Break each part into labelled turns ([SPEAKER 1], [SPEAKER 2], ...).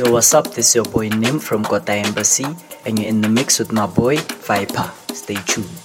[SPEAKER 1] Yo, what's up? This is your boy Nim from Kota Embassy, and you're in the mix with my boy Viper. Stay tuned.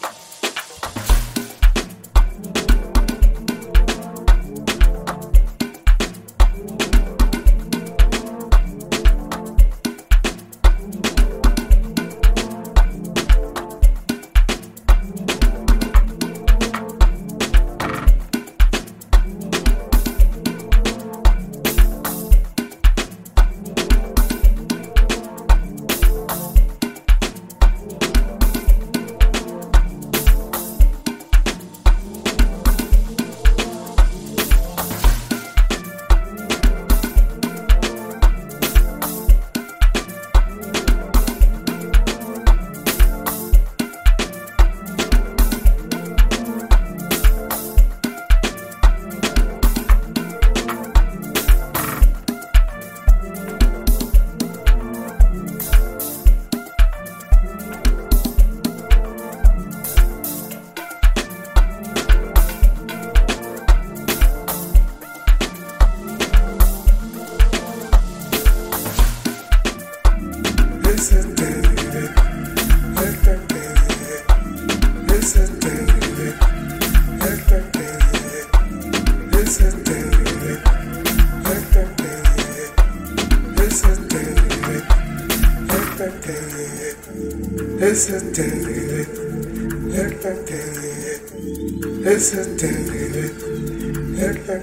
[SPEAKER 2] It's
[SPEAKER 1] a it. It's a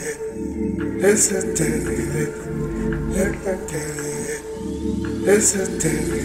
[SPEAKER 1] it. It's a it. Listen to it. Listen to it.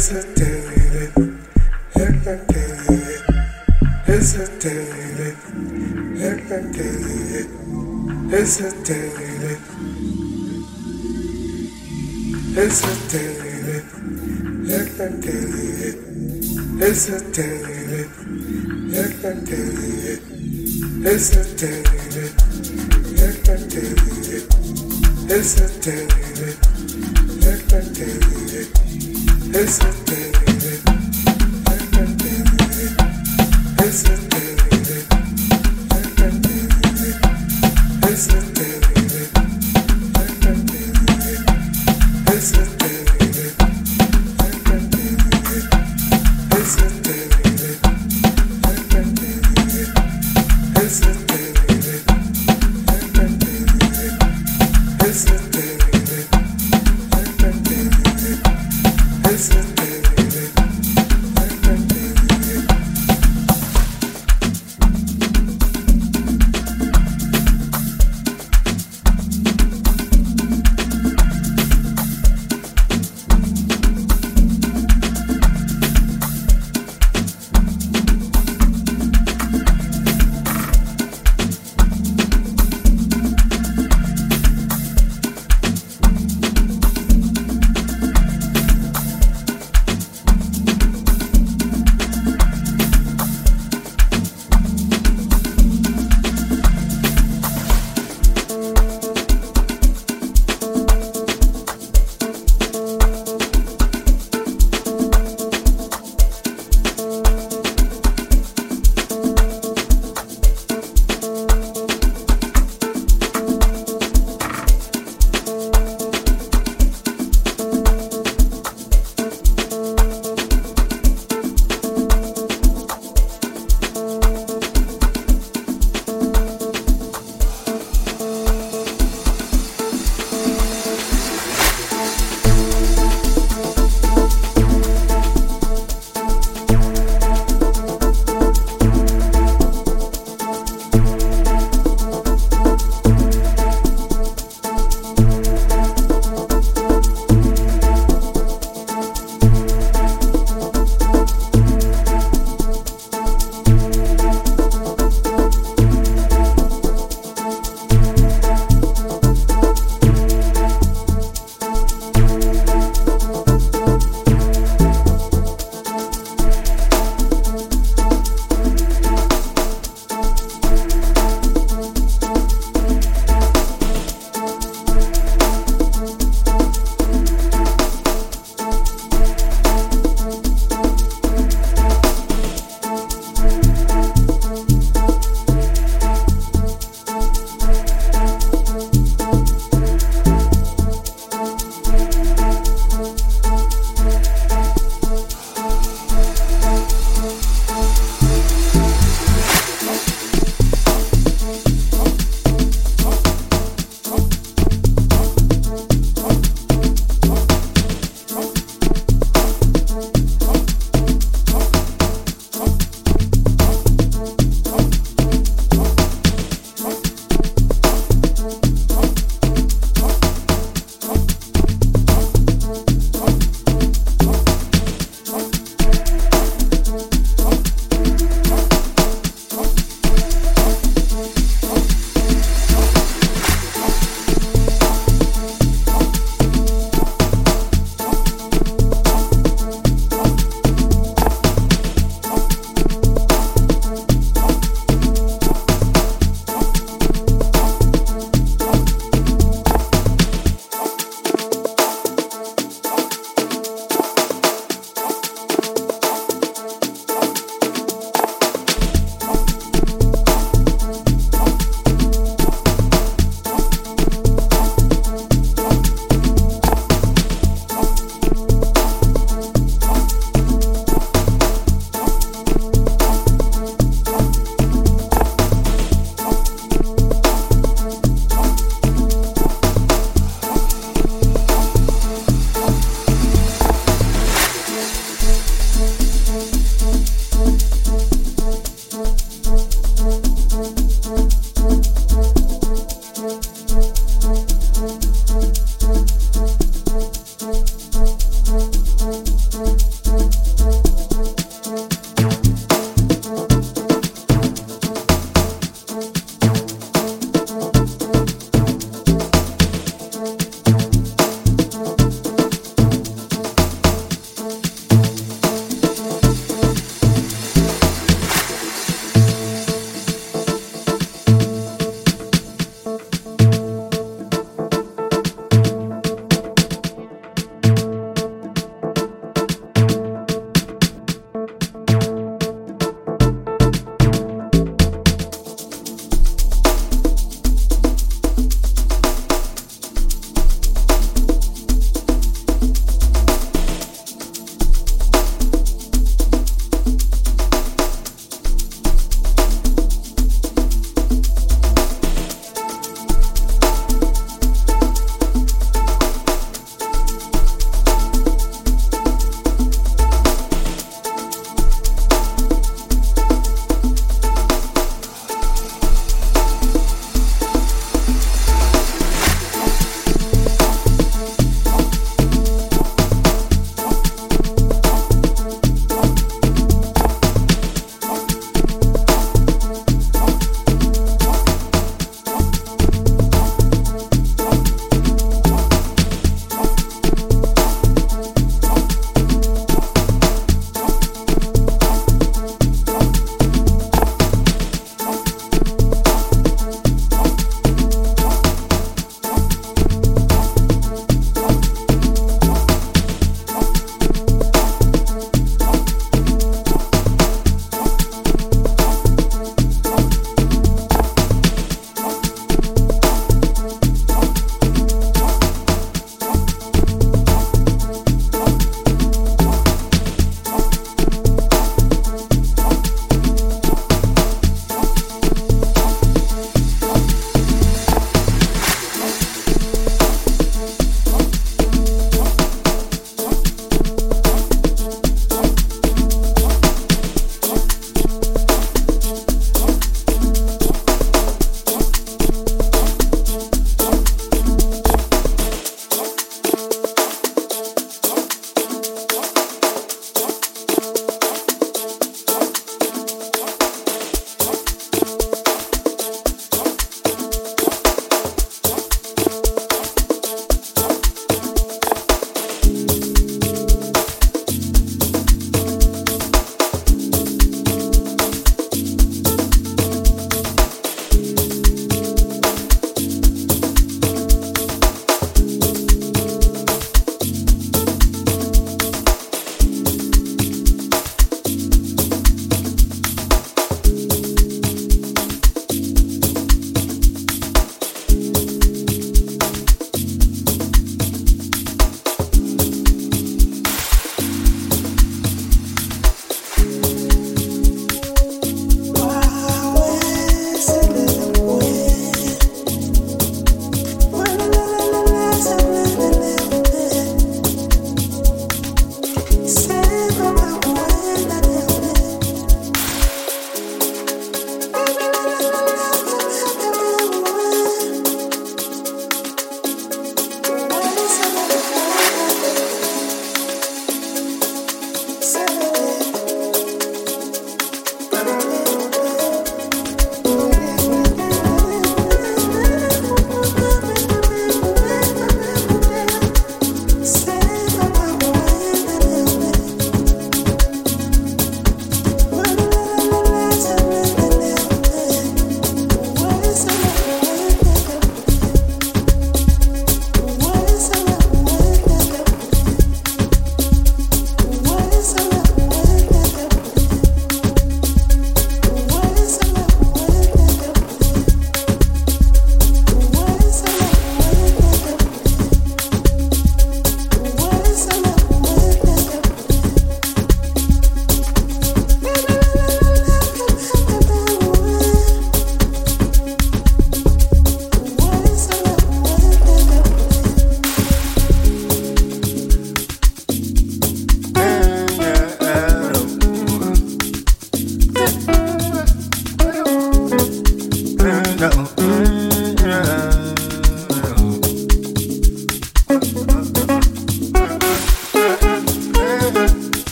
[SPEAKER 1] hesitated, hesitated, hesitated, hesitated, hesitated, hesitated, hesitated, hesitated, hesitated, hesitated.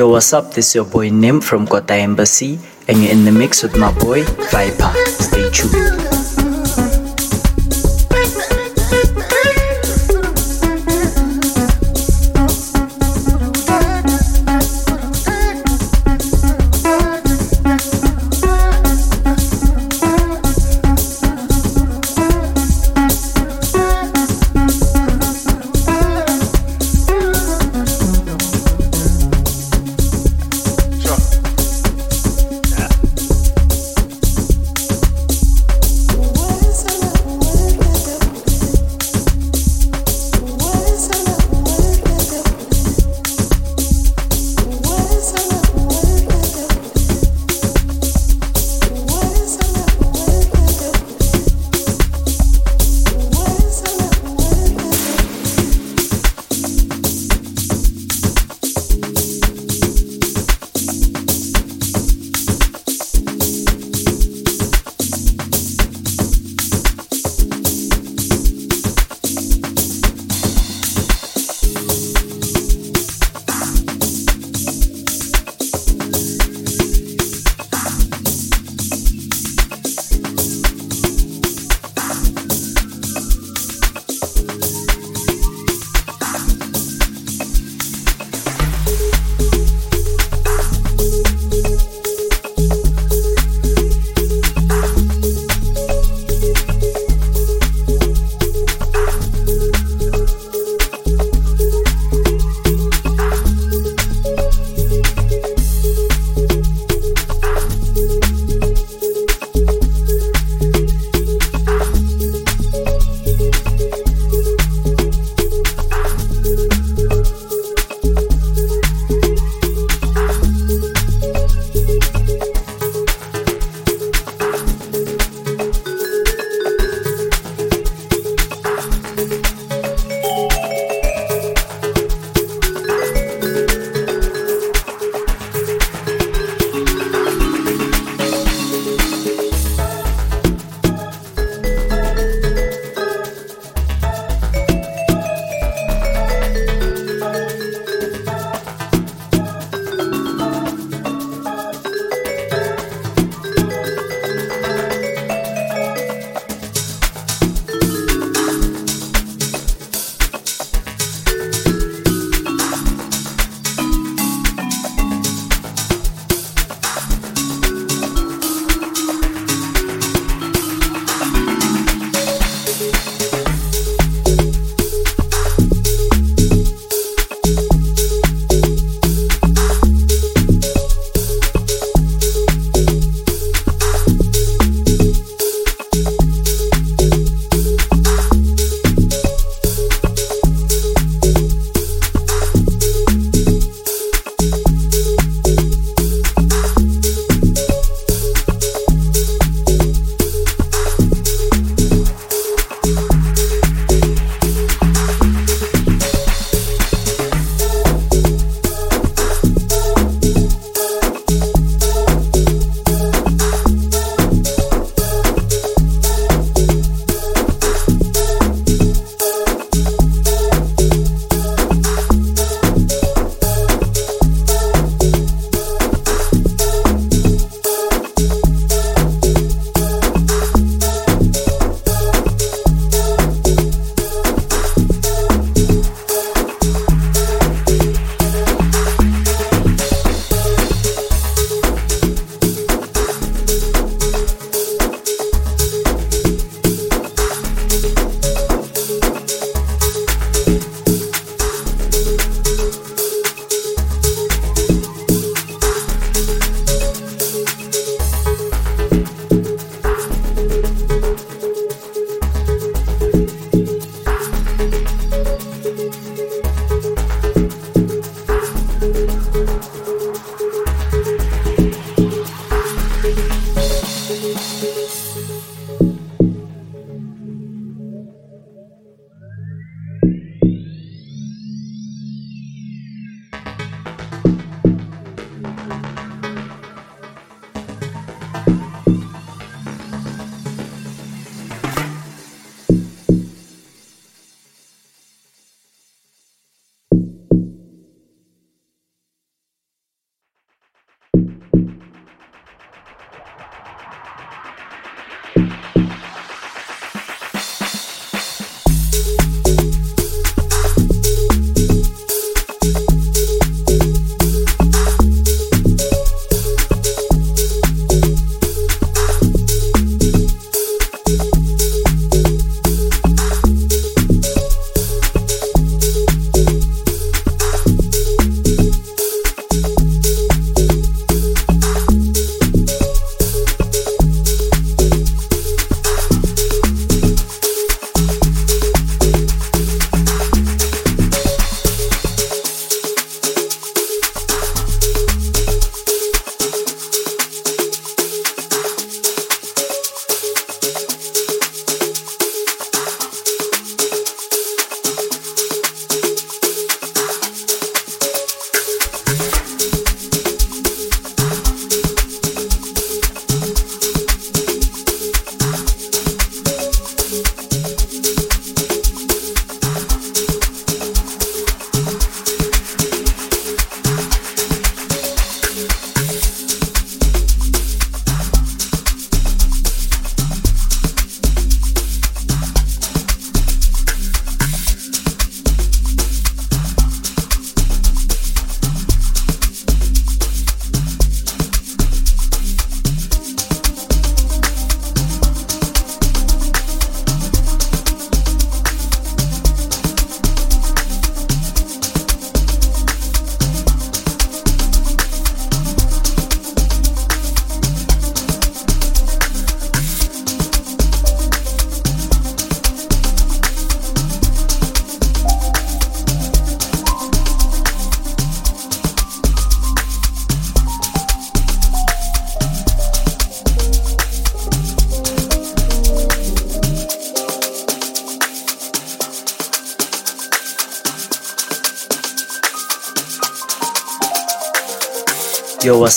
[SPEAKER 1] Yo, what's up? This is your boy Nim from Kota Embassy, and you're in the mix with my boy Viper. Stay tuned.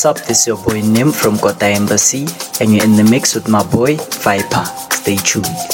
[SPEAKER 1] What's up? This is your boy Nim from Kota Embassy, and you're in the mix with my boy Viper. Stay tuned.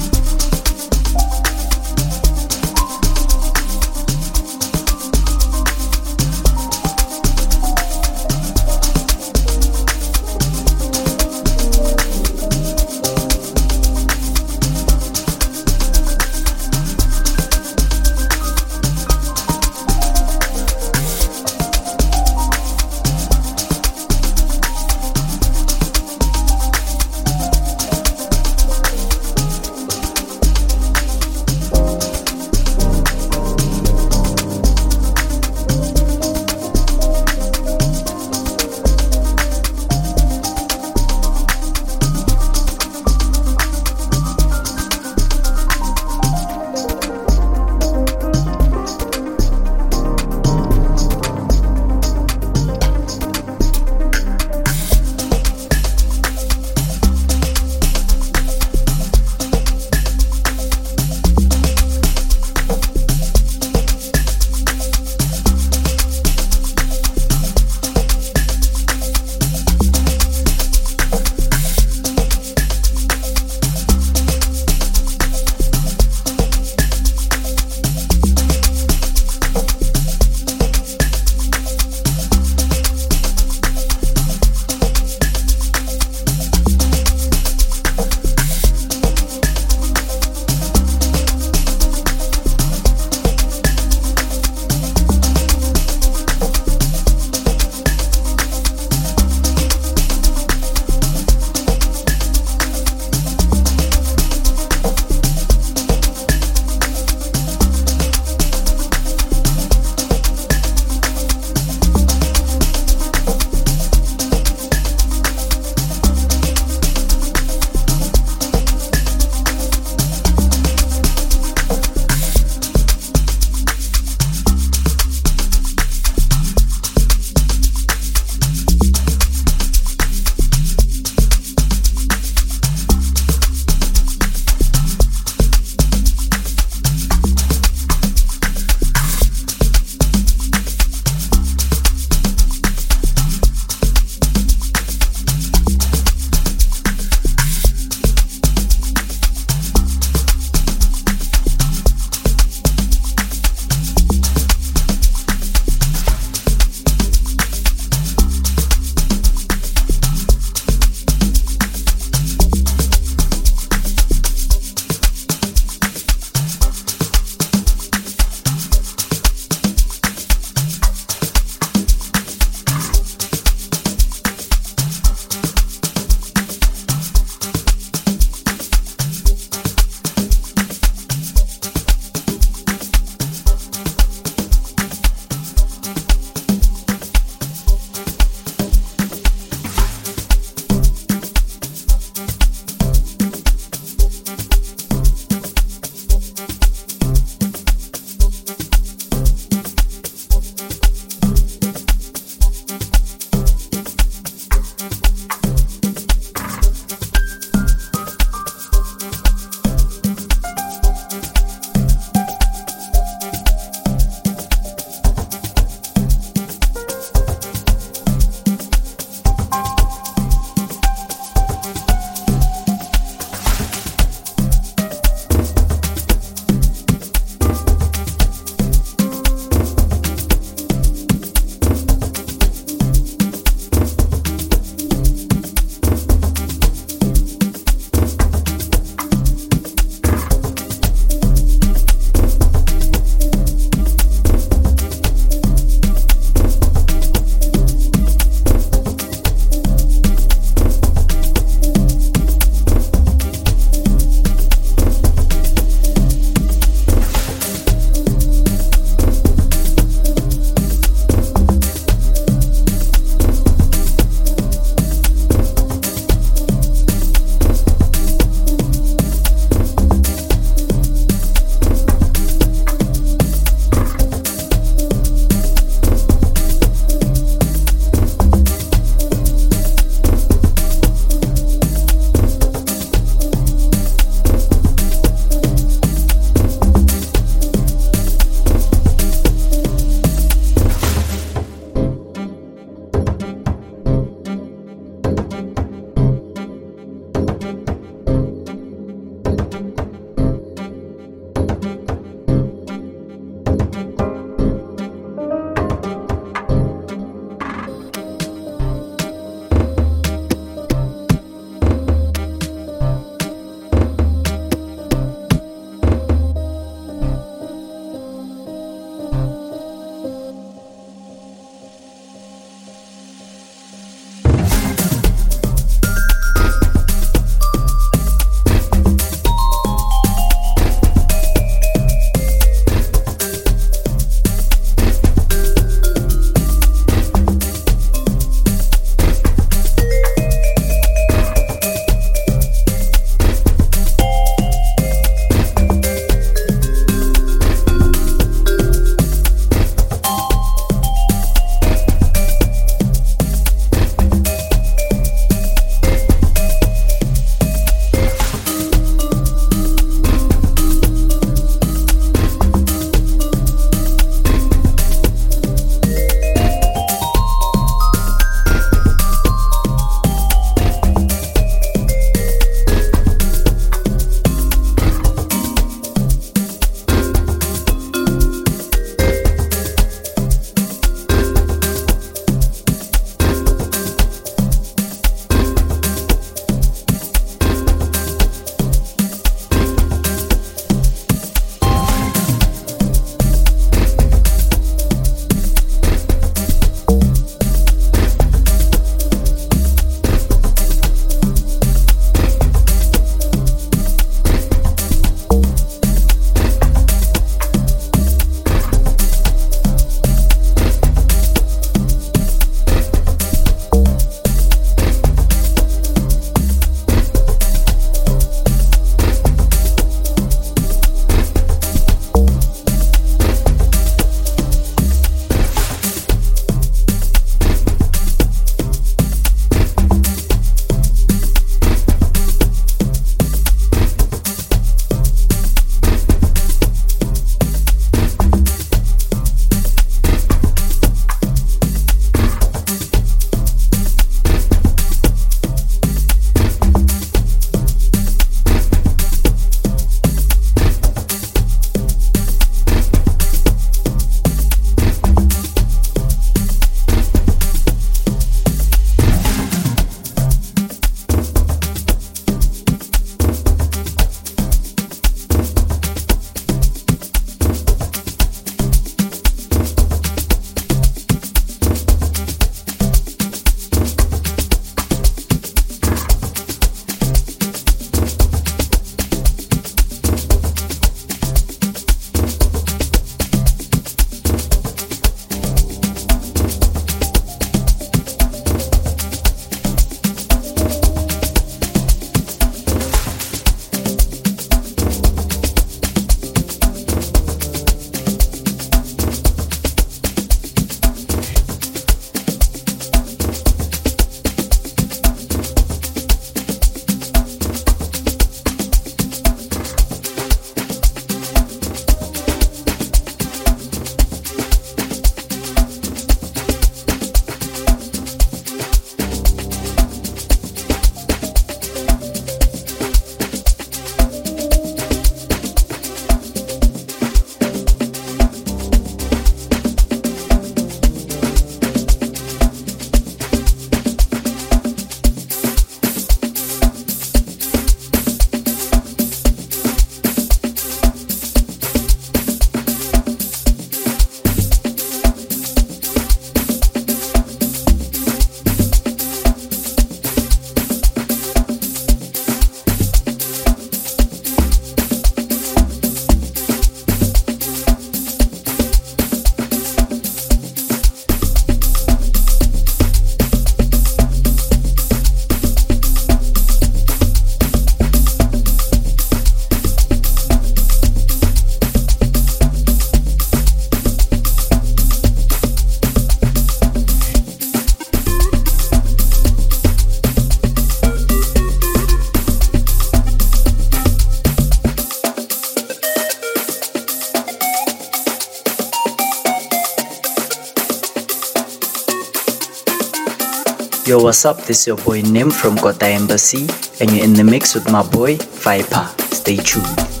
[SPEAKER 3] Yo, what's up? This is your boy Nim from Kota Embassy, and you're in the mix with my boy Viper. Stay
[SPEAKER 4] tuned.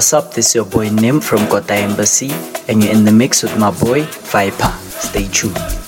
[SPEAKER 4] What's up? This is your boy Nim from Kota Embassy, and you're in the mix with my boy Viper. Stay tuned.